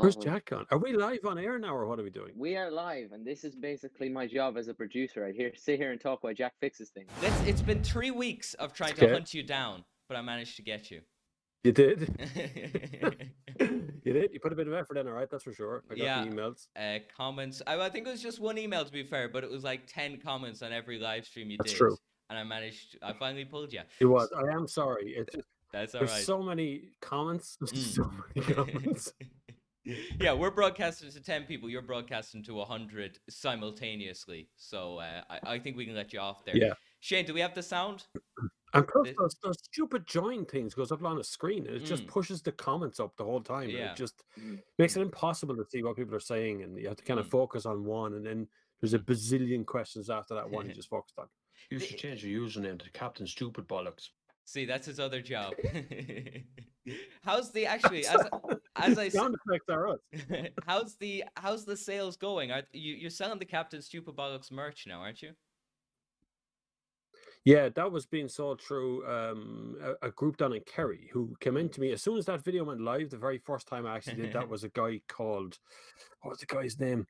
Where's Jack gone? Are we live on air now, or what are we doing? we are live, and this is basically my job as a producer. I hear sit here and talk while Jack fixes things. Let's, it's been three weeks of trying to Okay. hunt you down, but I managed to get you. You did. you did. You put a bit of effort in, all right. That's for sure. I got Yeah. the emails. uh, comments. I, I think it was just one email to be fair, but it was like ten comments on every live stream you did. That's did. true. And I managed. I finally pulled you. It was. I am sorry. It's just, That's all there's right. so many comments. There's Mm. so many comments. yeah, we're broadcasting to ten people. You're broadcasting to hundred simultaneously. So uh, I, I think we can let you off there. Yeah. Shane, do we have the sound? And plus, This- those, those stupid join things goes up on the screen, and it just Mm. pushes the comments up the whole time. and Yeah. it just Mm. makes it impossible to see what people are saying, and you have to kind of Mm. focus on one, and then there's a bazillion questions after that one you just focused on. You should change your username to Captain Stupid Bollocks. See, that's his other job. How's the actually as as I Sound effects are us. how's the how's the sales going? Are you you're selling the Captain Stupid Bollocks merch now, aren't you? Yeah, that was being sold through um, a, a group down in Kerry who came in to me as soon as that video went live. The very first time I actually did that was a guy called what was the guy's name?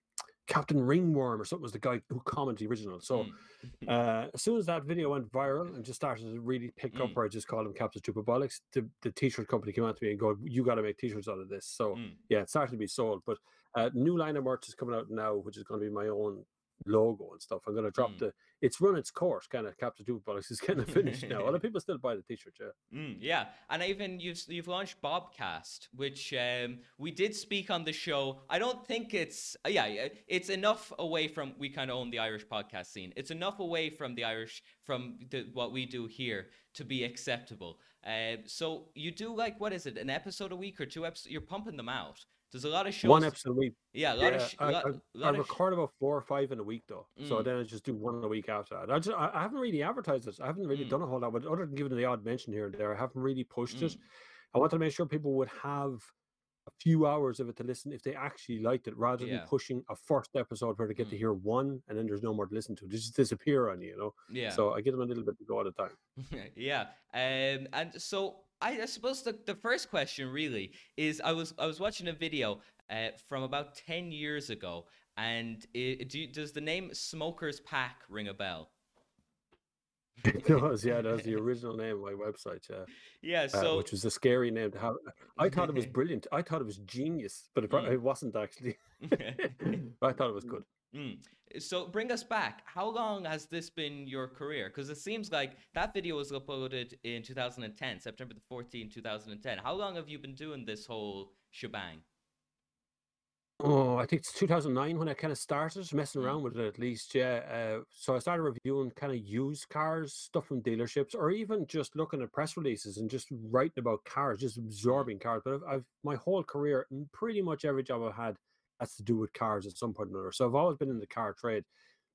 Captain Ringworm or something was the guy who commented the original. So Mm. uh, as soon as that video went viral and just started to really pick up, Mm. where I just called him Captain Stupid Bollocks, the, the t-shirt company came out to me and go, "You got to make t-shirts out of this." So Mm. yeah, it started to be sold. But uh, new line of merch is coming out now, which is going to be my own logo and stuff. I'm going to drop Mm. the. It's run its course, kind of. Captain Stupid Bollocks is kind of finished now. A lot of people still buy the t-shirt. Yeah. Mm, yeah, and even you've you've launched Bobcast, which um, we did speak on the show. I don't think it's uh, yeah, yeah, it's enough away from we kind of own the Irish podcast scene. It's enough away from the Irish from the, what we do here to be acceptable. Uh, so you do like what is it, an episode a week or two episodes? You're pumping them out. There's a lot of shows. One episode a week. Yeah, a lot Yeah, of sh- I, lot, I, lot I of sh- record about four or five in a week though, so Mm. then I just do one a week after that. I just I, haven't really advertised it. I haven't really Mm. done a whole lot, but other than giving the odd mention here and there, I haven't really pushed it. Mm. I wanted to make sure people would have a few hours of it to listen if they actually liked it, rather than pushing a first episode where they get to Mm. hear one and then there's no more to listen to. They just disappear on you, you know. yeah. So I give them a little bit to go at a time. yeah. Um, and so I, I suppose the, the first question really is I was I was watching a video uh, from about ten years ago, and it, do you, does the name Smokers Pack ring a bell? it does, yeah, that's the original name of my website, yeah. Yeah. uh, So which was a scary name to have. I thought it was brilliant. I thought it was genius, but it, Mm. it wasn't actually. I thought it was good. Mm. So bring us back. How long has this been your career? Because it seems like that video was uploaded in 2010, September the 14th, 2010. How long have you been doing this whole shebang? Oh, I think it's 2009 when I kind of started messing Mm. around with it at least. Yeah. Uh, so I started reviewing kind of used cars, stuff from dealerships, or even just looking at press releases and just writing about cars, just absorbing cars. But I've, I've my whole career, and pretty much every job I've had has to do with cars at some point or another. So I've always been in the car trade,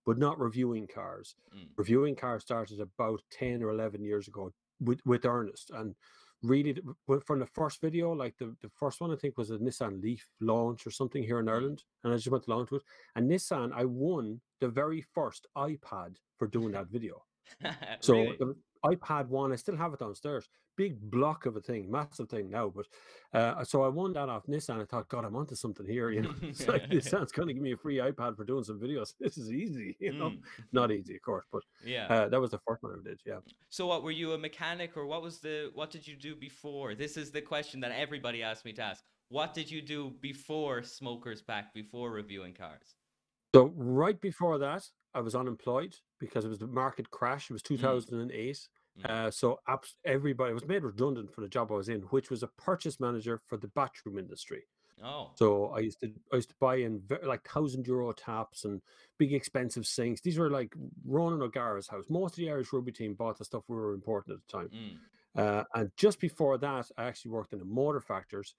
but not reviewing cars. Mm. Reviewing cars started about 10 or 11 years ago with, with Ernest. And really, from the first video, like the, the first one, I think was a Nissan Leaf launch or something here in Mm. Ireland. And I just went along to it. And Nissan, I won the very first iPad for doing that video. So Really? the iPad one, I still have it downstairs. Big block of a thing, massive thing now. But uh, so I won that off Nissan. I thought, God, I'm onto something here. You know, it's like Nissan's going to give me a free iPad for doing some videos. This is easy. You know, Mm. not easy, of course, but Yeah. uh, that was the first one I did. Yeah. So what were you a mechanic or what was the what did you do before? This is the question that everybody asked me to ask. What did you do before Smokers Pack, before reviewing cars? So right before that, I was unemployed because it was the market crash. It was 2008. Mm. Uh, so abs- everybody was made redundant for the job I was in, which was a purchase manager for the bathroom industry. Oh. So I used to I used to buy in ve- like thousand euro taps and big expensive sinks. These were like Ronan O'Gara's house. Most of the Irish rugby team bought the stuff we were importing at the time. Mm. Uh, and just before that, I actually worked in a motor factors,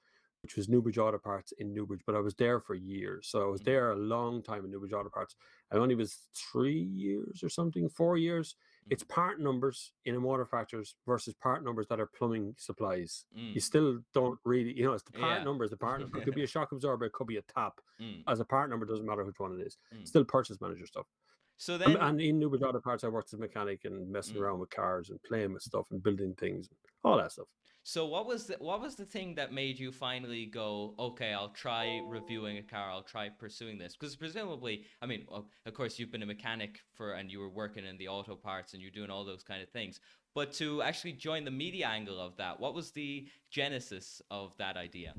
which was Newbridge Auto Parts in Newbridge, but I was there for years. So I was Mm. there a long time in Newbridge Auto Parts. I only was three years or something, four years. It's part numbers in a motor factors versus part numbers that are plumbing supplies. You Mm. still don't really, you know, it's the part Yeah. number is the part number. It could be a shock absorber, it could be a tap. Mm. As a part number, doesn't matter which one it is. Mm. Still purchase manager stuff. So then, and in Newbridge Auto Parts, I worked as a mechanic and messing Mm. around with cars and playing with stuff and building things, all that stuff. So what was the what was the thing that made you finally go, okay, I'll try reviewing a car, I'll try pursuing this? Because presumably, I mean, of course, you've been a mechanic for, and you were working in the auto parts, and you're doing all those kind of things. But to actually join the media angle of that, what was the genesis of that idea?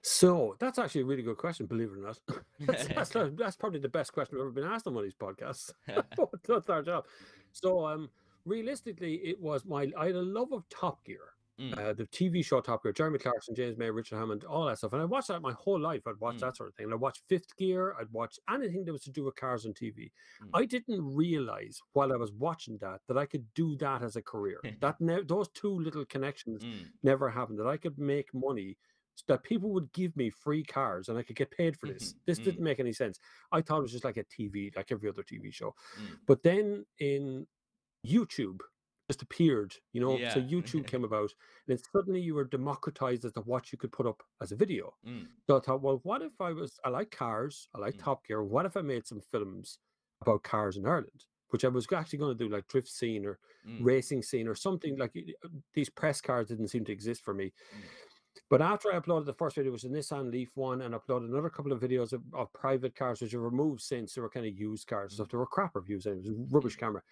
So that's actually a really good question, believe it or not. that's, that's, that's probably the best question I've ever been asked on one of these podcasts. That's our job. So um, realistically, it was my I had a love of Top Gear. Mm. Uh, the TV show Top Gear, Jeremy Clarkson, James May, Richard Hammond, all that stuff. And I watched that my whole life. I'd watch Mm. that sort of thing. And I watched Fifth Gear. I'd watch anything that was to do with cars on TV. Mm. I didn't realize while I was watching that that I could do that as a career. that ne- those two little connections Mm. never happened. That I could make money. That people would give me free cars and I could get paid for this. This Mm. didn't make any sense. I thought it was just like a TV, like every other TV show. Mm. But then in YouTube just appeared, you know, so YouTube came about and then suddenly you were democratized as to what you could put up as a video. Mm. So I thought, well, what if I was, I like cars, I like Mm. Top Gear. What if I made some films about cars in Ireland? Which I was actually going to do, like drift scene or Mm. racing scene or something like these press cars didn't seem to exist for me. Mm. But after I uploaded the first video, which was a Nissan Leaf one, and uploaded another couple of videos of, of private cars, which were removed since they were kind of used cars and Mm. stuff. They were crap reviews, and it was a rubbish camera.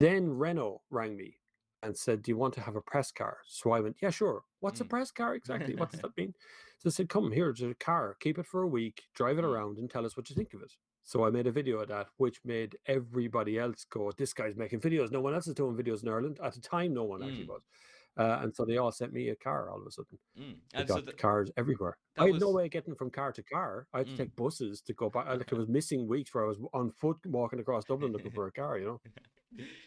Then Renault rang me and said, Do you want to have a press car? So I went, Yeah, sure. What's a Mm. press car exactly? What does that mean? So I said, Come, here's a car, keep it for a week, drive it Mm. around, and tell us what you think of it. So I made a video of that, which made everybody else go, This guy's making videos. No one else is doing videos in Ireland. At the time, no one actually Mm. was. Uh, and so they all sent me a car all of a sudden. Mm. And so got the, cars everywhere. I had no was- way of getting from car to car. I had to Mm. take buses to go back. Like I was missing weeks where I was on foot walking across Dublin looking for a car, you know?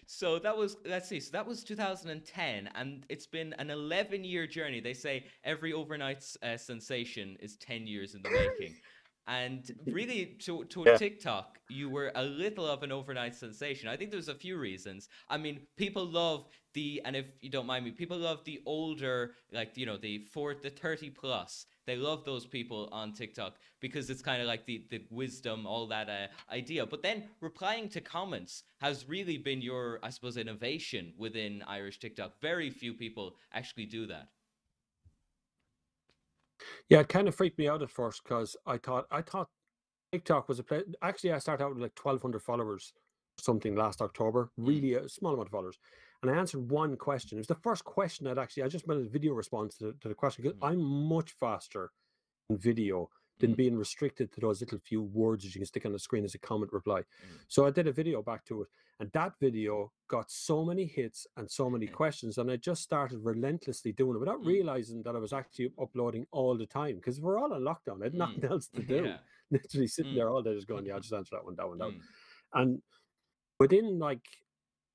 So that was let's see. So that was 2010, and it's been an 11 year journey. They say every overnight uh, sensation is 10 years in the making. And really, to to Yeah. TikTok, you were a little of an overnight sensation. I think there's a few reasons. I mean, people love the, and if you don't mind me, people love the older, like you know, the for the 30 plus. They love those people on TikTok because it's kind of like the the wisdom, all that uh, idea. But then replying to comments has really been your, I suppose, innovation within Irish TikTok. Very few people actually do that. Yeah, it kind of freaked me out at first because I thought I thought TikTok was a place. Actually, I started out with like twelve hundred followers, something last October. Really a small amount of followers, and I answered one question. It was the first question I'd actually. I just made a video response to, the- to the question because Mm. I'm much faster in video than Mm. being restricted to those little few words that you can stick on the screen as a comment reply. Mm. So I did a video back to it, and that video got so many hits and so many Yeah. questions, and I just started relentlessly doing it without Mm. realizing that I was actually uploading all the time because we're all on lockdown. I had Mm. nothing else to do. Yeah. Literally sitting Mm. there all day just going, "Yeah, I'll just answer that one, that one, that one." Mm. And within like,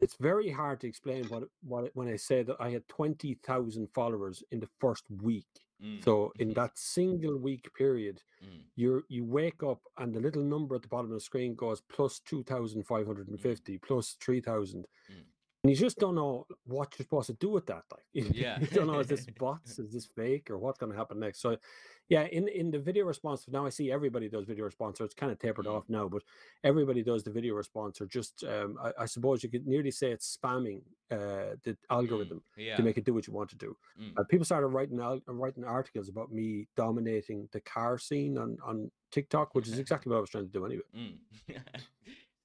it's very hard to explain what what when I say that I had twenty thousand followers in the first week. Mm. So in that single week period, Mm. you you wake up and the little number at the bottom of the screen goes plus 2550 plus 3000 Mm. and you just don't know what you're supposed to do with that like Yeah. you don't know is this bots is this fake or what's going to happen next so yeah in in the video response now i see everybody does video response so it's kind of tapered Mm. off now but everybody does the video response or just um I, I suppose you could nearly say it's spamming uh the algorithm Yeah. to make it do what you want to do Mm. uh, people started writing al- writing articles about me dominating the car scene on on TikTok, which is exactly what I was trying to do anyway. Mm.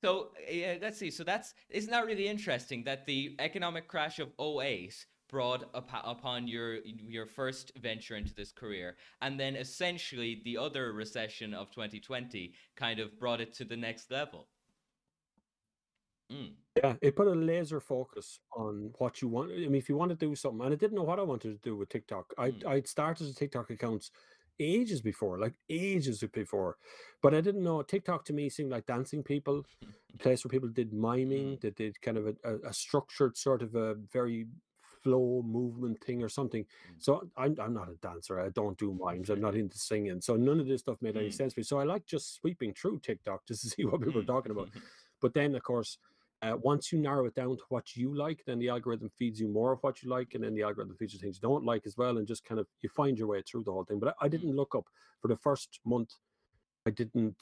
so yeah, let's see. So that's isn't that really interesting that the economic crash of 08 brought up upon your your first venture into this career, and then essentially the other recession of 2020 kind of brought it to the next level. Mm. Yeah, it put a laser focus on what you want. I mean, if you want to do something, and I didn't know what I wanted to do with TikTok. I Mm. I'd started a TikTok accounts ages before, like ages before, but I didn't know TikTok to me seemed like dancing people, a place where people did miming, Mm. that did kind of a, a structured sort of a very flow movement thing or something. Mm. So I'm I'm not a dancer. I don't do mimes. I'm not into singing. So none of this stuff made any Mm. sense to me. So I like just sweeping through TikTok just to see what people are Mm. talking about. But then, of course, uh, once you narrow it down to what you like, then the algorithm feeds you more of what you like, and then the algorithm feeds you things you don't like as well, and just kind of you find your way through the whole thing. But I, I didn't look up for the first month. I didn't.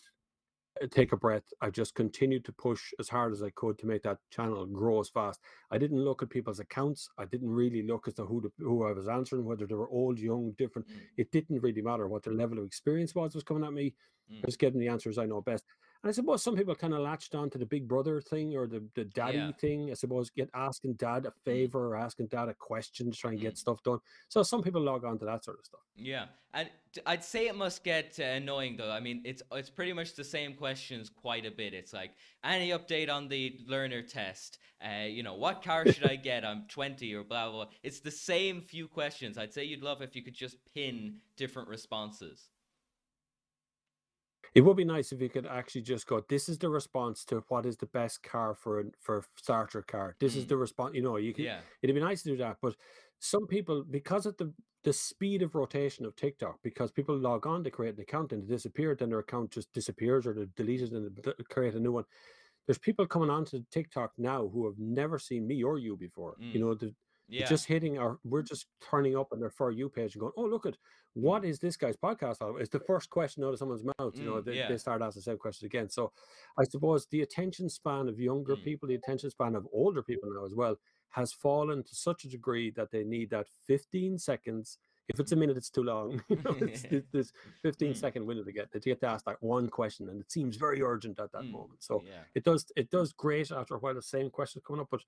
Uh, take a breath. I just continued to push as hard as I could to make that channel grow as fast. I didn't look at people's accounts. I didn't really look as to who the, who I was answering, whether they were old, young, different. Mm. It didn't really matter what their level of experience was was coming at me. Mm. I was getting the answers I know best. And I suppose some people kind of latched on to the big brother thing or the, the daddy Yeah. thing. I suppose get asking dad a favor or asking dad a question to try and Mm. get stuff done. So some people log on to that sort of stuff. Yeah, and I'd say it must get uh, annoying though. I mean, it's it's pretty much the same questions quite a bit. It's like any update on the learner test. Uh, you know, what car should I get? I'm 20 or blah blah. blah. It's the same few questions. I'd say you'd love if you could just pin different responses. It would be nice if you could actually just go, this is the response to what is the best car for an- for a starter car. This is Mm. the response. You know, you can Yeah. it'd be nice to do that. But some people, because of the the speed of rotation of TikTok, because people log on to create an account and it disappeared, then their account just disappears or they're deleted and they d- create a new one. There's people coming onto TikTok now who have never seen me or you before. You Mm. know, the, Yeah. just hitting our we're just turning up on their for you page and going, oh look at what is this guy's podcast about? It's the first question out of someone's mouth. You know, Mm, they, yeah. they start asking the same question again. So I suppose the attention span of younger Mm. people, the attention span of older people now as well, has fallen to such a degree that they need that 15 seconds. If it's a minute, it's too long. You know, it's, it's this 15 Mm. second window to get to get to ask that one question, and it seems very urgent at that Mm, moment. So yeah. it does it does great after a while the same questions coming up, but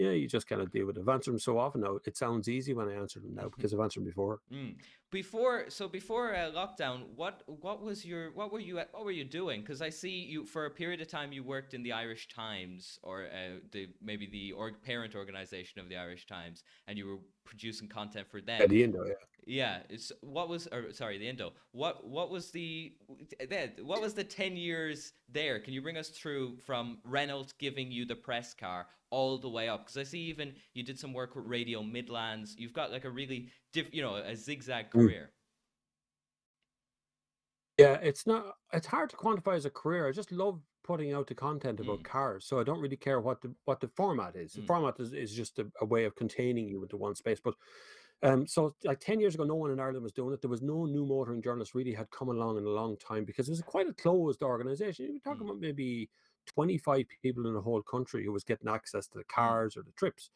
yeah, you just kind of deal with it. I've answered them so often now. It sounds easy when I answer them now because I've answered them before. Mm. Before, so before uh, lockdown, what what was your what were you at- what were you doing? Because I see you for a period of time you worked in the Irish Times or uh, the maybe the org, parent organization of the Irish Times, and you were producing content for them. At the end, though, yeah. Yeah, it's what was or sorry, the Indo. What what was the what was the 10 years there? Can you bring us through from Renault's giving you the press car all the way up? Cuz I see even you did some work with Radio Midlands. You've got like a really diff, you know, a zigzag Mm. career. Yeah, it's not. It's hard to quantify as a career. I just love putting out the content about Mm. cars, so I don't really care what the what the format is. The Mm. format is, is just a, a way of containing you into one space. But um, so like ten years ago, no one in Ireland was doing it. There was no new motoring journalist really had come along in a long time because it was quite a closed organization. You were talking Mm. about maybe twenty five people in the whole country who was getting access to the cars or the trips.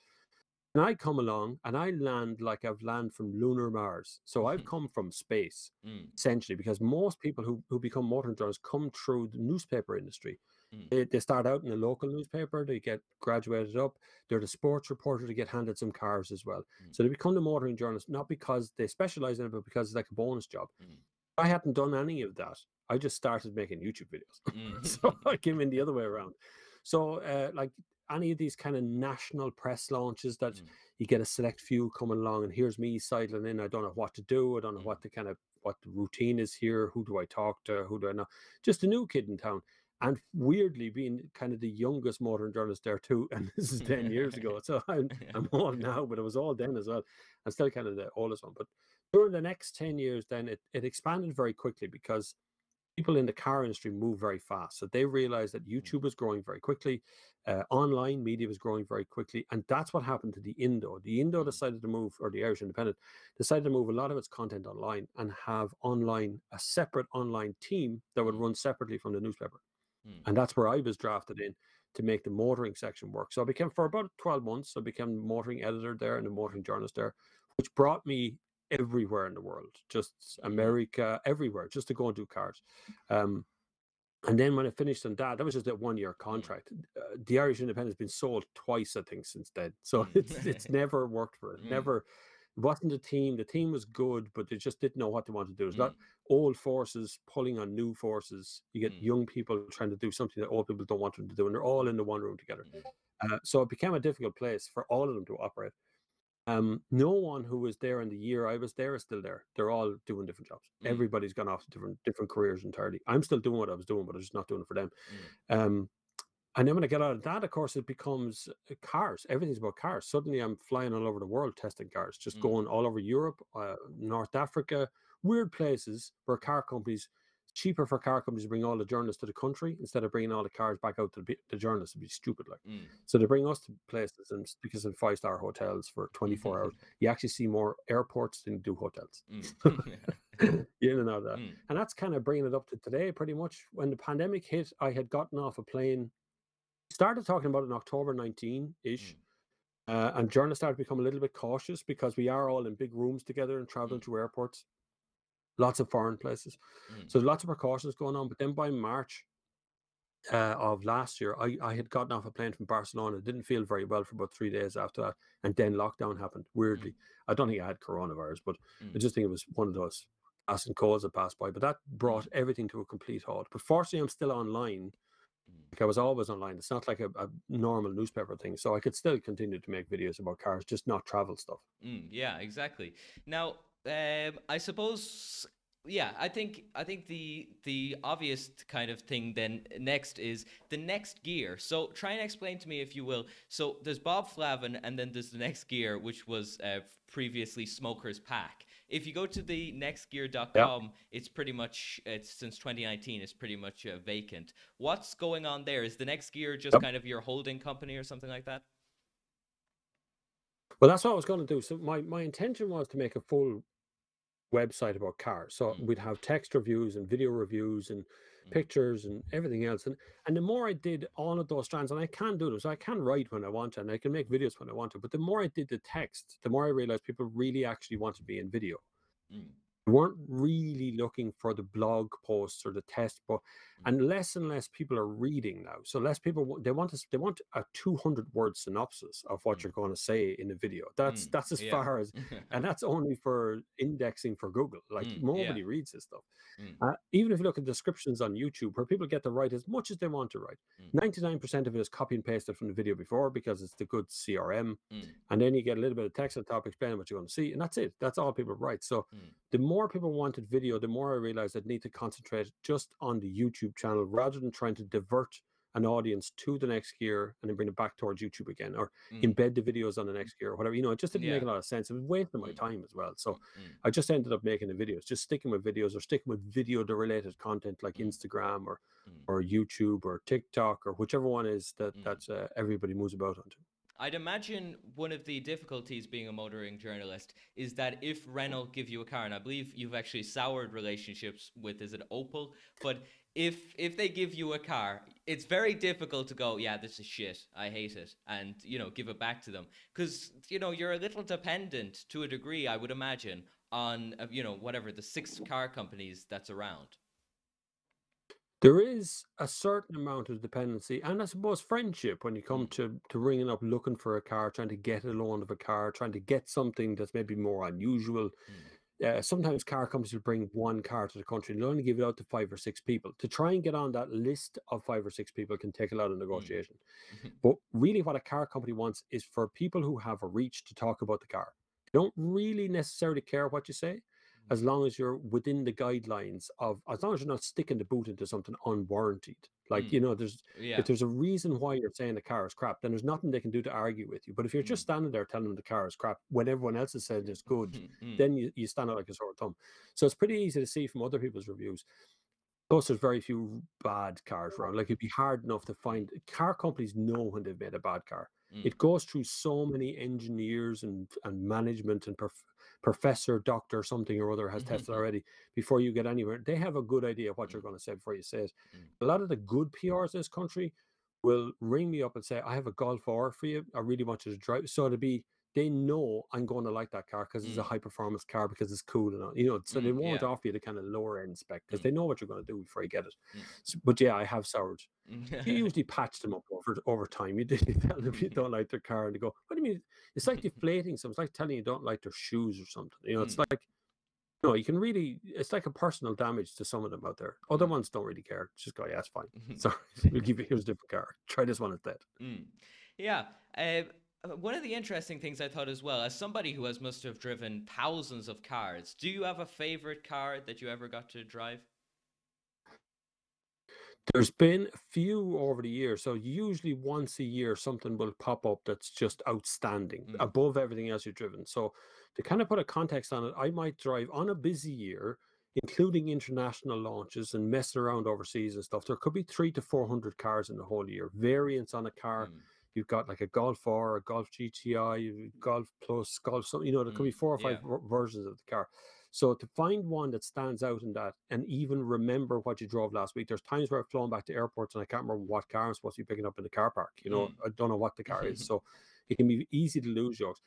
And I come along and I land like I've landed from lunar Mars. So I've come from space Mm. essentially because most people who, who become motoring journalists come through the newspaper industry. Mm. They, they start out in a local newspaper, they get graduated up, they're the sports reporter, they get handed some cars as well. Mm. So they become the motoring journalist, not because they specialize in it, but because it's like a bonus job. Mm. I hadn't done any of that. I just started making YouTube videos. Mm. so I came in the other way around. So, uh, like any of these kind of national press launches that Mm. you get a select few coming along, and here's me sidling in. I don't know what to do. I don't know Mm. what the kind of what the routine is here. Who do I talk to? Who do I know? Just a new kid in town, and weirdly being kind of the youngest modern journalist there too. And this is ten years ago, so I'm I'm old now, but it was all then as well. I'm still kind of the oldest one. But during the next 10 years, then it, it expanded very quickly because people in the car industry move very fast. So they realized that YouTube was growing very quickly, uh, online media was growing very quickly. And that's what happened to the Indo. The Indo Mm. decided to move, or the Irish Independent decided to move a lot of its content online and have online, a separate online team that would Mm. run separately from the newspaper. Mm. And that's where I was drafted in to make the motoring section work. So I became for about 12 months, I became the motoring editor there and the motoring journalist there, which brought me everywhere in the world, just Mhm. America, everywhere, just to go and do cars. Um, and then when I finished on that, that was just a one year contract. Uh, the Irish Independent has been sold twice, I think, since then. So Mm. it's it's never worked for it. Never it wasn't a team. The team was good, but they just didn't know what they wanted to do. It's not Mm. old forces pulling on new forces. You get Mm. young people trying to do something that old people don't want them to do, and they're all in the one room together. Mm. Uh, so it became a difficult place for all of them to operate. Um, no one who was there in the year I was there is still there. They're all doing different jobs. Mm. Everybody's gone off to different different careers entirely. I'm still doing what I was doing, but I'm just not doing it for them. Mm. Um, and then when I get out of that, of course, it becomes uh, cars. Everything's about cars. Suddenly, I'm flying all over the world testing cars, just Mm. going all over Europe, uh, North Africa, weird places where car companies cheaper for car companies to bring all the journalists to the country instead of bringing all the cars back out to the, the journalists. It'd be stupid, like. Mm. So they bring us to places, and s- because in five star hotels for 24 hours, you actually see more airports than you do hotels. Mm. you didn't know that. Mm. And that's kind of bringing it up to today, pretty much. When the pandemic hit, I had gotten off a plane, started talking about it in October 19 ish. Uh, and journalists started to become a little bit cautious because we are all in big rooms together and traveling Mm. to airports, lots of foreign places. Mm. So lots of precautions going on. But then by March uh, of last year, I, I had gotten off a plane from Barcelona. Didn't feel very well for about three days after that. And then lockdown happened, weirdly. I don't think I had coronavirus, but I Mm. just think it was one of those gas and calls that passed by. But that brought everything to a complete halt. But fortunately, I'm still online. Mm. Like I was always online. It's not like a, a normal newspaper thing. So I could still continue to make videos about cars, just not travel stuff. Mm, yeah, exactly. Now, um, I suppose, yeah, I think I think the the obvious kind of thing then next is the next gear. So try and explain to me, if you will. So there's Bob Flavin, and then there's the next gear, which was uh, previously Smoker's Pack. If you go to the nextgear.com, it's pretty much it's since 2019, it's pretty much uh, vacant. What's going on there? Is the next gear just Yep. kind of your holding company or something like that? Well, that's what I was going to do. So my, my intention was to make a full website about cars. So Mm. we'd have text reviews and video reviews and. Pictures and everything else. And and the more I did all of those strands, and I can do them, so I can write when I want to, and I can make videos when I want to. But the more I did the text, the more I realized people really actually want to be in video. Mm. Weren't really looking for the blog posts or the test book, and less and less people are reading now. So less people they want to they want a two hundred word synopsis of what Mm. you're going to say in a video. That's Mm, that's as yeah. far as, and that's only for indexing for Google. Like Mm, yeah. nobody reads this stuff. Mm. Uh, even if you look at descriptions on YouTube, where people get to write as much as they want to write, Mm. ninety nine percent of it is copy and pasted from the video before because it's the good CRM, Mm. and then you get a little bit of text on the top explaining what you're going to see, and that's it. That's all people write. So Mm. the more people wanted video, the more I realized I'd need to concentrate just on the YouTube channel rather than trying to divert an audience to the next gear and then bring it back towards YouTube again or Mm. embed the videos on the next gear or whatever. You know, it just didn't make a lot of sense. It was wasting my Mm. time as well. So Mm. I just ended up making the videos, just sticking with videos or sticking with video related content like Mm. Instagram or Mm. or YouTube or TikTok or whichever one is that Mm. that uh, everybody moves about onto. I'd imagine one of the difficulties being a motoring journalist is that if Renault give you a car, and I believe you've actually soured relationships with, is it Opel? But if if they give you a car, it's very difficult to go, yeah, this is shit, I hate it, and you know, give it back to them because you know you're a little dependent to a degree, I would imagine, on uh, you know whatever the six car companies that's around. There is a certain amount of dependency and I suppose friendship when you come to to ringing up looking for a car, trying to get a loan of a car, trying to get something that's maybe more unusual. Uh, sometimes car companies will bring one car to the country and they'll only give it out to five or six people. To try and get on that list of five or six people can take a lot of negotiation. Mhm. But really, what a car company wants is for people who have a reach to talk about the car. They don't really necessarily care what you say, as long as you're within the guidelines of, as long as you're not sticking the boot into something unwarranted. Like, Mm. you know, there's Yeah. if there's a reason why you're saying the car is crap, then there's nothing they can do to argue with you. But if you're just Mm. standing there telling them the car is crap when everyone else is saying it's good, Mm. then you, you stand out like a sore thumb. So it's pretty easy to see from other people's reviews. Plus, there's very few bad cars around. Like it'd be hard enough to find car companies know when they've made a bad car. Mm. It goes through so many engineers and and management and prof- professor, doctor, something or other has tested Mhm. already before you get anywhere. They have a good idea of what you're Mm. going to say before you say it. Mm. A lot of the good PRs in this country will ring me up and say, "I have a Golf R for you. I really want you to drive." So to be they know I'm going to like that car because it's a Mm. high performance car because it's cool and all, you know. So they Mm, won't yeah. offer you the kind of lower end spec because Mm. they know what you're going to do before you get it. Mm. S- but yeah, I have soured. Mm. You usually patch them up over over time. You tell them you don't like their car and they go, "What do you mean?" It's like deflating some. It's like telling you don't like their shoes or something. You know, it's Mm. like no, you can really. It's like a personal damage to some of them out there. Other Mm. ones don't really care. Just go, yeah, it's fine. Sorry, we'll give you here's a different car. Try this one instead. Mm. Yeah. Uh, one of the interesting things I thought as well, as somebody who has must have driven thousands of cars, do you have a favorite car that you ever got to drive? There's been a few over the years. So usually once a year, something will pop up that's just outstanding Mm. above everything else you've driven. So to kind of put a context on it, I might drive on a busy year. including international launches and messing around overseas and stuff, there could be three to four hundred cars in the whole year. Variants on a car. Mm. You've got like a Golf R, a Golf GTI, Golf Plus, Golf something. You know, there could be Mm, four or five yeah. ver- versions of the car. So to find one that stands out in that and even remember what you drove last week, there's times where I've flown back to airports and I can't remember what car I'm supposed to be picking up in the car park. You know, Mm. I don't know what the car is. So it can be easy to lose yokes.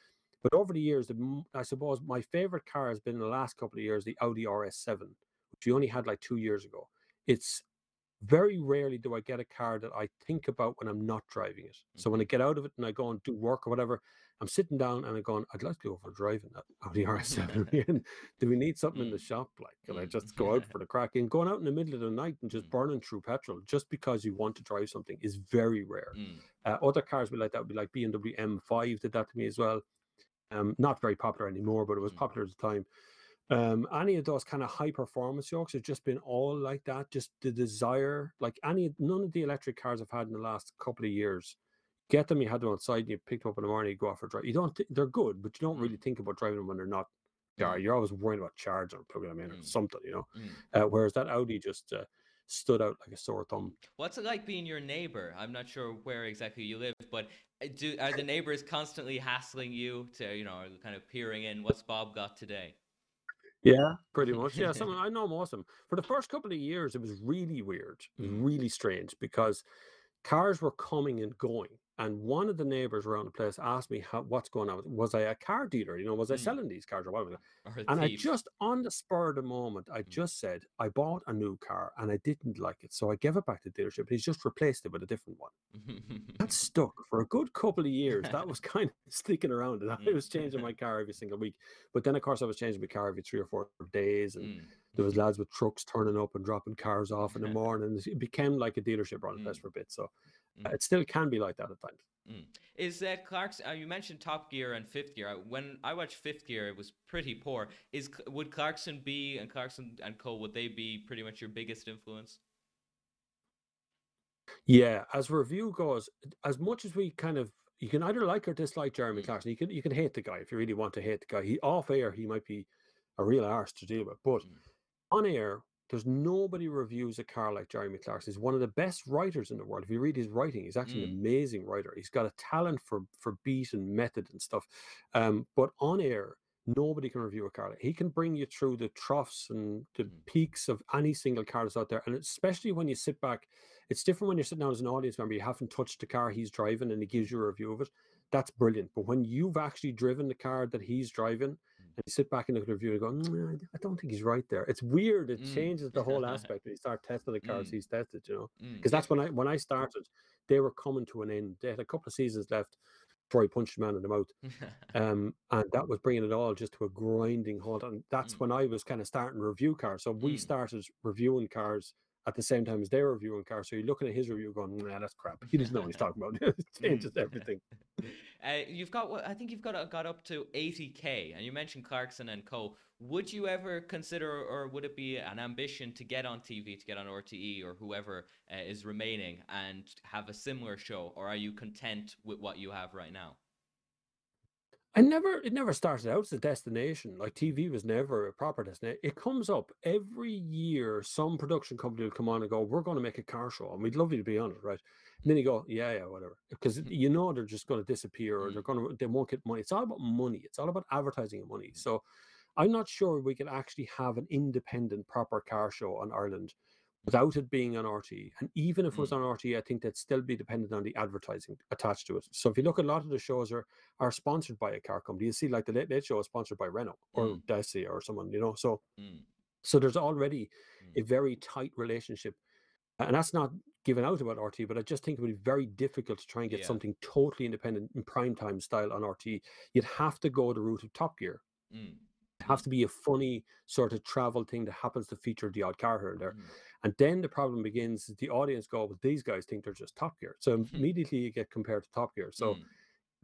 But over the years, the, I suppose my favorite car has been in the last couple of years the Audi RS7, which we only had like two years ago. It's very rarely do I get a car that I think about when I'm not driving it. So when I get out of it and I go and do work or whatever, I'm sitting down and I'm going, I'd like to go for a drive in that Audi RS7 do we need something in the Mm. shop? Like, can I Mm. just go out for the crack? And going out in the middle of the night and just Mm. burning through petrol just because you want to drive something is very rare. Mm. Uh, other cars would like that would be like BMW M5 did that to me as well. Um, not very popular anymore, but it was popular at the time. Um, any of those kind of high performance yokes have just been all like that. Just the desire, like any none of the electric cars I've had in the last couple of years. Get them, you had them outside, and you picked them up in the morning, you go off for a drive. You don't, thi- they're good, but you don't really think about driving them when they're not. Yeah, Mm. you're always worrying about charging or plugging them in or Mm. something, you know. Mm. Uh, whereas that Audi just uh, stood out like a sore thumb. What's it like being your neighbor? I'm not sure where exactly you live, but uh, do are the neighbors constantly hassling you to, you know, kind of peering in? What's Bob got today? Yeah, pretty much. Yeah, some I know most of them. For the first couple of years, it was really weird. It was Mm. really strange because cars were coming and going. And one of the neighbors around the place asked me how, what's going on. Was I a car dealer? You know, was I Mm. selling these cars or what? Or And I just, on the spur of the moment, I Mm. just said, I bought a new car and I didn't like it. So I gave it back to the dealership and he's just replaced it with a different one. That stuck for a good couple of years. That was kind of sticking around. And I Mm. was changing my car every single week. But then, of course, I was changing my car every three or four days. And Mm. there was lads with trucks turning up and dropping cars off in the morning. It became like a dealership around the place Mm. for a bit. So Mm. it still can be like that at times. Is that Clark's? Uh, you mentioned Top Gear and Fifth Gear. When I watched Fifth Gear, it was pretty poor. Is would Clarkson be and Clarkson and Co. Would they be pretty much your biggest influence? Yeah, as review goes, as much as we kind of you can either like or dislike Jeremy Mm. Clarkson. You can you can hate the guy if you really want to hate the guy. He off air he might be a real arse to deal with, but Mm. on air there's nobody reviews a car like Jeremy Clarkson. He's one of the best writers in the world. If you read his writing, he's actually an Mm. amazing writer. He's got a talent for for beat and method and stuff. Um, but on air, nobody can review a car. like- He can bring you through the troughs and the Mm. peaks of any single car that's out there. And especially when you sit back, it's different when you're sitting down as an audience member. You haven't touched the car he's driving, and he gives you a review of it. That's brilliant. But when you've actually driven the car that he's driving, you sit back and look at the review and go, "Mm, I don't think he's right there. It's weird. It Mm. changes the whole aspect when you start testing the cars Mm. he's tested. You know, Mm. because that's when I when I started, they were coming to an end. They had a couple of seasons left before he punched a man in the mouth. Um, and that was bringing it all just to a grinding halt. And that's Mm. when I was kind of starting review cars. So we Mm. started reviewing cars at the same time as they were reviewing cars. So you're looking at his review going, nah, that's crap. He doesn't know what he's talking about. it changes Mm. everything. Uh, you've got I think you've got got up to 80k, and you mentioned Clarkson and Co. Would you ever consider, or would it be an ambition to get on TV, to get on RTE or whoever uh, is remaining, and have a similar show, or are you content with what you have right now? I never, it never started out as a destination. Like TV was never a proper destination. It comes up every year. Some production company will come on and go, "We're going to make a car show, and we'd love you to be on it, right?" And then you go, "Yeah, yeah, whatever," because Mhm. you know they're just going to disappear, or Mm. they're going to, they won't get money. It's all about money. It's all about advertising and money. So, I'm not sure we can actually have an independent, proper car show on Ireland without it being on RTE. And even if it was Mm. on RTE, I think that'd still be dependent on the advertising attached to it. So if you look, a lot of the shows are are sponsored by a car company. You see, like the Late Late Show is sponsored by Renault or Mm. Dacia or someone, you know. So Mm. so there's already a Mm. very tight relationship, and that's not given out about RTE. But I just think it would be very difficult to try and get Yeah. something totally independent in prime time style on RTE. You'd have to go the route of Top Gear. Mm. Have to be a funny sort of travel thing that happens to feature the odd car here and there. Mm. And then the problem begins the audience go, well, these guys think they're just Top Gear. So immediately you get compared to Top Gear. So Mm.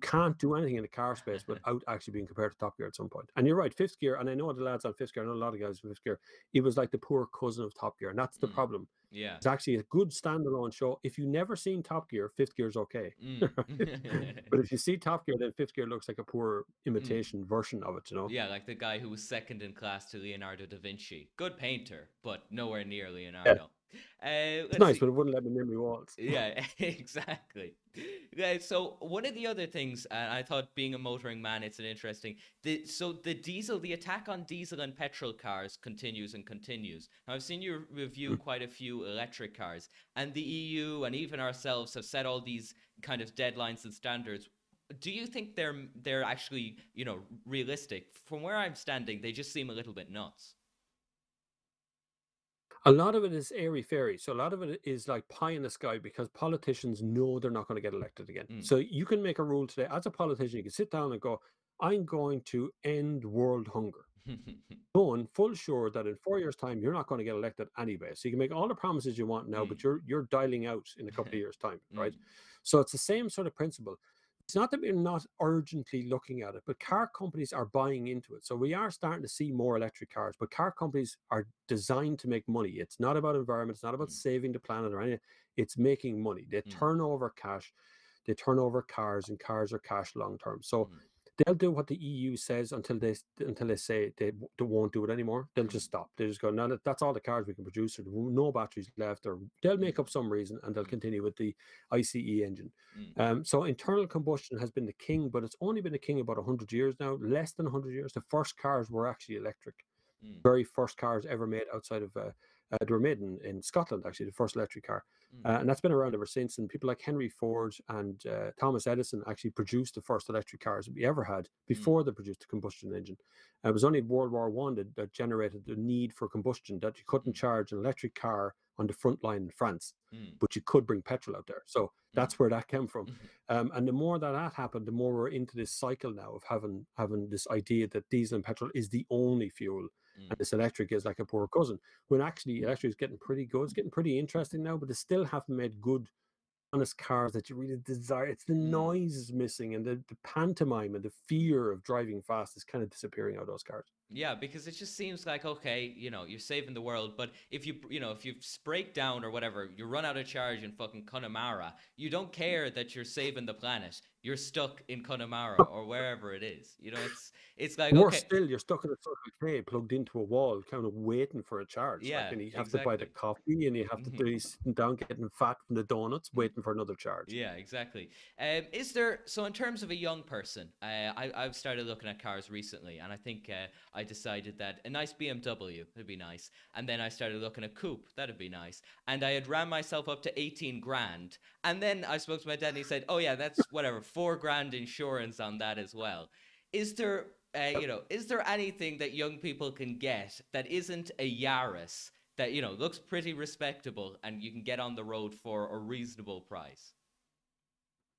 can't do anything in the car space without actually being compared to Top Gear at some point. And you're right, fifth gear, and I know the lads on fifth gear, I know a lot of guys on fifth gear, it was like the poor cousin of Top Gear, and that's the Mm. problem. Yeah. It's actually a good standalone show. If you've never seen Top Gear, fifth gear is okay. Mm. but if you see Top Gear, then fifth gear looks like a poor imitation version of it, you know? yeah, like the guy who was second in class to Leonardo da Vinci. Good painter, but nowhere near Leonardo. Uh, It's nice, see. but it wouldn't let me memory walls. Yeah, exactly. Yeah, so one of the other things, and I thought being a motoring man, it's an interesting. The, so the diesel, the attack on diesel and petrol cars continues and continues. Now, I've seen you review quite a few electric cars, and the EU and even ourselves have set all these kind of deadlines and standards. Do you think they're they're actually you know realistic? From where I'm standing, they just seem a little bit nuts. A lot of it is airy fairy. So a lot of it is like pie in the sky because politicians know they're not going to get elected again. Mm. So you can make a rule today as a politician, you can sit down and go, I'm going to end world hunger. Knowing full sure that in four years' time you're not going to get elected anyway. So you can make all the promises you want now, Mm. but you're you're dialing out in a couple of years' time, right? Mm. So it's the same sort of principle. It's not that we're not urgently looking at it, but car companies are buying into it. So we are starting to see more electric cars, but car companies are designed to make money. It's not about environment, it's not about Mm. saving the planet or anything. It's making money. They Mm. turn over cash, they turn over cars, and cars are cash long term. So Mm. They'll do what the EU says until they until they say they, they won't do it anymore. They'll just stop. They just go, no, that- that's all the cars we can produce. Or there will- no batteries left, or they'll make up some reason and they'll Mm. continue with the ICE engine. Mm. Um, so internal combustion has been the king, but it's only been the king about hundred years now, less than hundred years. The first cars were actually electric. Mm. Very first cars ever made outside of uh, they were made in, in Scotland actually, the first electric car, Mm. and that's been around ever since. And people like Henry Ford and uh, Thomas Edison actually produced the first electric cars that we ever had before they produced the combustion engine. It was only World War One that, that generated the need for combustion that you couldn't Mm. charge an electric car on the front line in France, Mm. but you could bring petrol out there. So that's where that came from. Mhm. Um, and the more that that happened, the more we're into this cycle now of having having this idea that diesel and petrol is the only fuel, Mm. and this electric is like a poor cousin. When actually electric is getting pretty good, it's getting pretty interesting now, but they still haven't made good, honest cars that you really desire. It's the Mm. noise is missing, and the, the pantomime and the fear of driving fast is kind of disappearing out of those cars. Yeah, because it just seems like okay, you know, you're saving the world, but if you you know if you break down or whatever, you run out of charge in fucking Connemara, you don't care that you're saving the planet. You're stuck in Connemara or wherever it is. You know, it's it's like Worse okay, still, you're stuck in a Circle K plugged into a wall, kind of waiting for a charge. Yeah, like, and you have to buy the coffee, and you have to Mhm. do sitting down getting fat from the donuts, waiting for another charge. Yeah, exactly. Um, is there so in terms of a young person? Uh, I I've started looking at cars recently, and I think uh, I decided that a nice BMW would be nice, and then I started looking at coupe. That'd be nice, and I had ran myself up to eighteen grand, and then I spoke to my dad, and he said, "Oh yeah, that's whatever, four grand insurance on that as well." Is there, uh, you know, is there anything that young people can get that isn't a Yaris? That you know looks pretty respectable and you can get on the road for a reasonable price.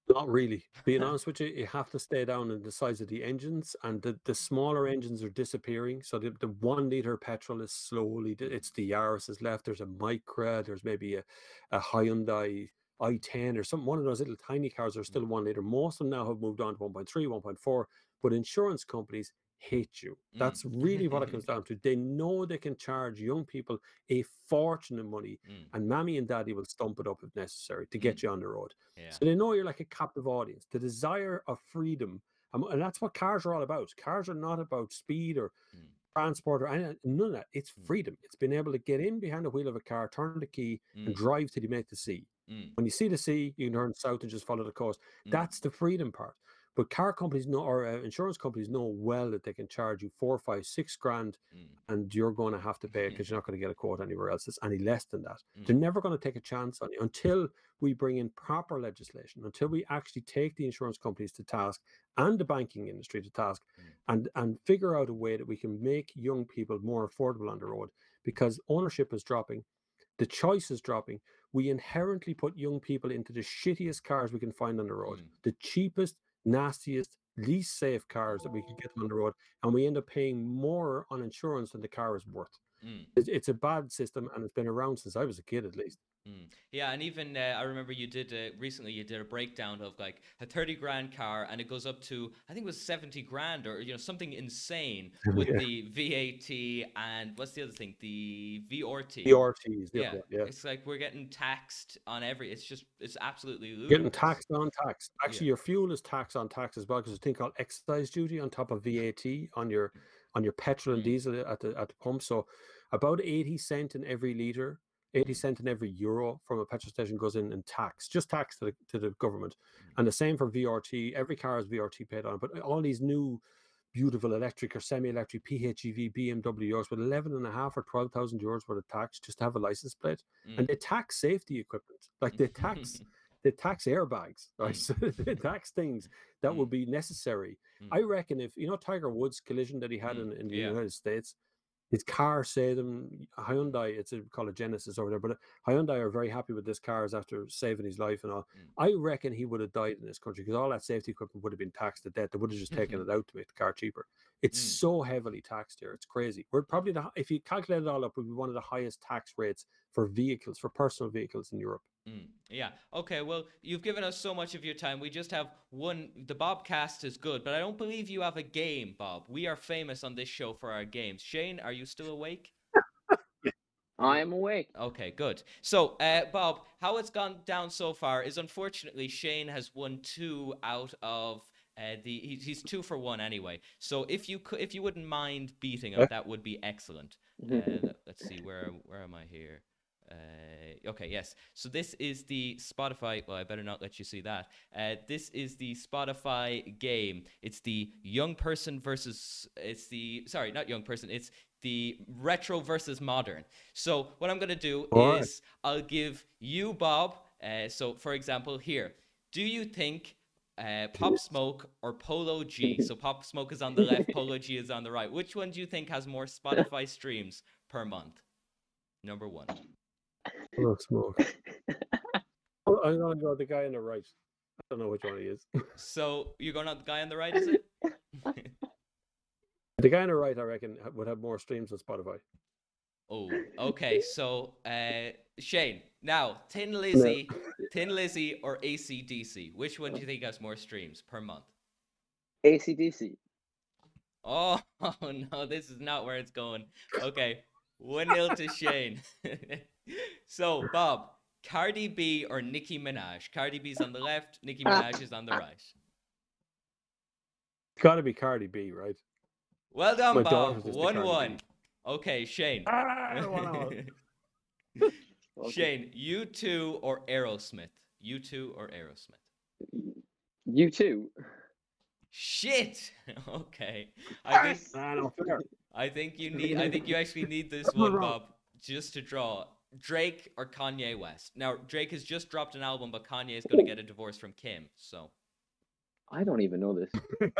Not really. Being honest with you, you have to stay down in the size of the engines, and the, the smaller engines are disappearing. So the, the one liter petrol is slowly. It's the Yaris is left. There's a Micra. There's maybe a, a Hyundai i10 or some one of those little tiny cars are still one liter. Most of them now have moved on to 1.3, 1.4. But insurance companies hate you. Mm. That's really what it comes down to. They know they can charge young people a fortune of money, Mm, and mammy and daddy will stump it up if necessary to get you on the road. yeah. So they know you're like a captive audience. The desire of freedom, and that's what cars are all about. Cars are not about speed or Mm. transport or any, none of that. It's Mm. freedom. It's being able to get in behind the wheel of a car, turn the key, and Mm, drive till you make the sea. Mm, When you see the sea, you can turn south and just follow the coast. mm. That's the freedom part. But car companies know, or uh, insurance companies know well that they can charge you four, five, six grand, Mm, and you're going to have to pay it because you're not going to get a quote anywhere else that's any less than that. Mm. They're never going to take a chance on you until we bring in proper legislation, until we actually take the insurance companies to task and the banking industry to task, Mm. and and figure out a way that we can make young people more affordable on the road because ownership is dropping, the choice is dropping. We inherently put young people into the shittiest cars we can find on the road, Mm. the cheapest, nastiest, least safe cars that we can get on the road, and we end up paying more on insurance than the car is worth. Mm. It's, it's a bad system, and it's been around since I was a kid, at least. Mm. Yeah, and even uh, I remember you did uh, recently. You did a breakdown of like a thirty grand car, and it goes up to I think it was seventy grand or you know something insane with Yeah. the VAT and what's the other thing? The VRT. The RTs, yeah, one, yeah. it's like we're getting taxed on every. It's just it's absolutely ludicrous. Getting taxed on tax. Yeah. Actually, your fuel is taxed on tax as well because there's a thing called excise duty on top of VAT on your on your petrol and Mm. diesel at the at the pump. So about eighty cent in every liter, eighty cent in every euro from a petrol station goes in in tax, just tax to the to the government. Mm. And the same for VRT. Every car has VRT paid on, it, but all these new beautiful electric or semi-electric PHEV BMW BMWs with 11 and a half or 12,000 euros worth of tax just to have a license plate. Mm. And they tax safety equipment. Like they tax they tax airbags, right? So they tax things that Mm. would be necessary. Mm. I reckon if you know Tiger Woods collision that he had Mm, in, in the yeah. United States, his car saved him. Hyundai, it's a called a Genesis over there, but uh, Hyundai are very happy with this cars after saving his life and all. Mm. I reckon he would have died in this country because all that safety equipment would have been taxed to death. They would have just taken it out to make the car cheaper. It's Mm. so heavily taxed here. It's crazy. We're probably the if you calculate it all up, we'd be one of the highest tax rates for vehicles, for personal vehicles in Europe. Mm, yeah. Okay. Well, you've given us so much of your time. We just have one. The Bobcast is good, but I don't believe you have a game, Bob. We are famous on this show for our games. Shane, are you still awake? I am awake. Okay, good. So, uh, Bob, how it's gone down so far is unfortunately Shane has won two out of uh, the. He, he's two for one anyway. So, if you could, if you wouldn't mind beating him, that would be excellent. Uh, let's see where where am I here? Uh, okay, yes. So this is the Spotify. Well, I better not let you see that. Uh, this is the Spotify game. It's the young person versus. It's the sorry, not young person. It's the retro versus modern. So what I'm gonna do Alright. is I'll give you Bob. Uh, so for example, here, do you think? Uh, Pop Smoke or Polo G. So Pop Smoke is on the left, Polo G is on the right. Which one do you think has more Spotify streams per month? Number one. Oh, smoke. Oh, I'm going to go with the guy on the right. I don't know which one he is. So you're going on the guy on the right, is it? the guy on the right, I reckon, would have more streams on Spotify. oh, okay. So uh, Shane, now Thin Lizzy, Thin Lizzy, or ACDC? Which one do you think has more streams per month? ACDC. Oh, Oh, no, this is not where it's going. Okay, one nil to Shane. so Bob, Cardi B or Nicki Minaj? Cardi B's on the left, Nicki Minaj is on the right. It's got to be Cardi B, right? Well done, My Bob. daughter's just a One one. Okay, Shane. Ah, I don't wanna- Okay. Shane, U2 or Aerosmith? U2 or Aerosmith? U2. Shit. Okay. I think no, fair. I think you need I think you actually need this one. Bob, just to draw. Drake or Kanye West. Now Drake has just dropped an album, but Kanye is gonna get a divorce from Kim, so I don't even know this.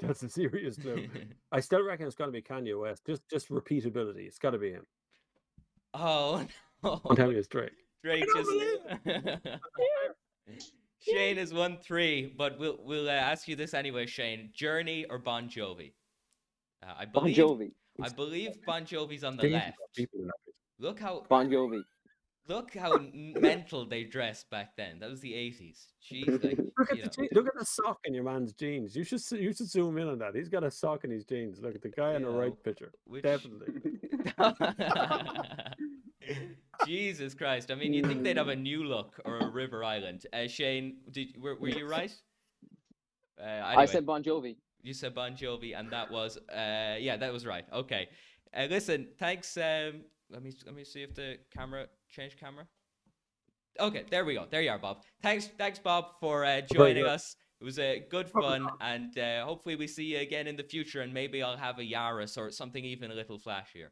That's a serious clue. I still reckon it's going to be Kanye West. Just, just repeatability. It's got to be him. Oh no. I'm telling you, it's Drake. Drake I just Shane is one three, but we'll we'll uh, ask you this anyway, Shane. Journey or Bon Jovi? Uh, I Bon Jovi. I believe Bon Jovi's on the Think left. people in. Look how Bon Jovi. look how mental they dressed back then. That was the eighties. Jeez, like Look at the je- look at the sock in your man's jeans. You should you should zoom in on that. He's got a sock in his jeans. Look at the guy on the Yeah, right picture. which- Definitely. Jesus Christ! I mean, you think they'd have a new look or a River Island? Uh, Shane, did were, were you right? Uh, I said Bon Jovi. You said Bon Jovi, and that was uh yeah, that was right. Okay. Uh, listen, thanks. Um, let me let me see if the camera change camera. Okay, there we go. There you are, Bob. Thanks, thanks, Bob, for uh, joining us. It was a uh, good fun, and uh, hopefully we see you again in the future, and maybe I'll have a Yaris or something even a little flashier.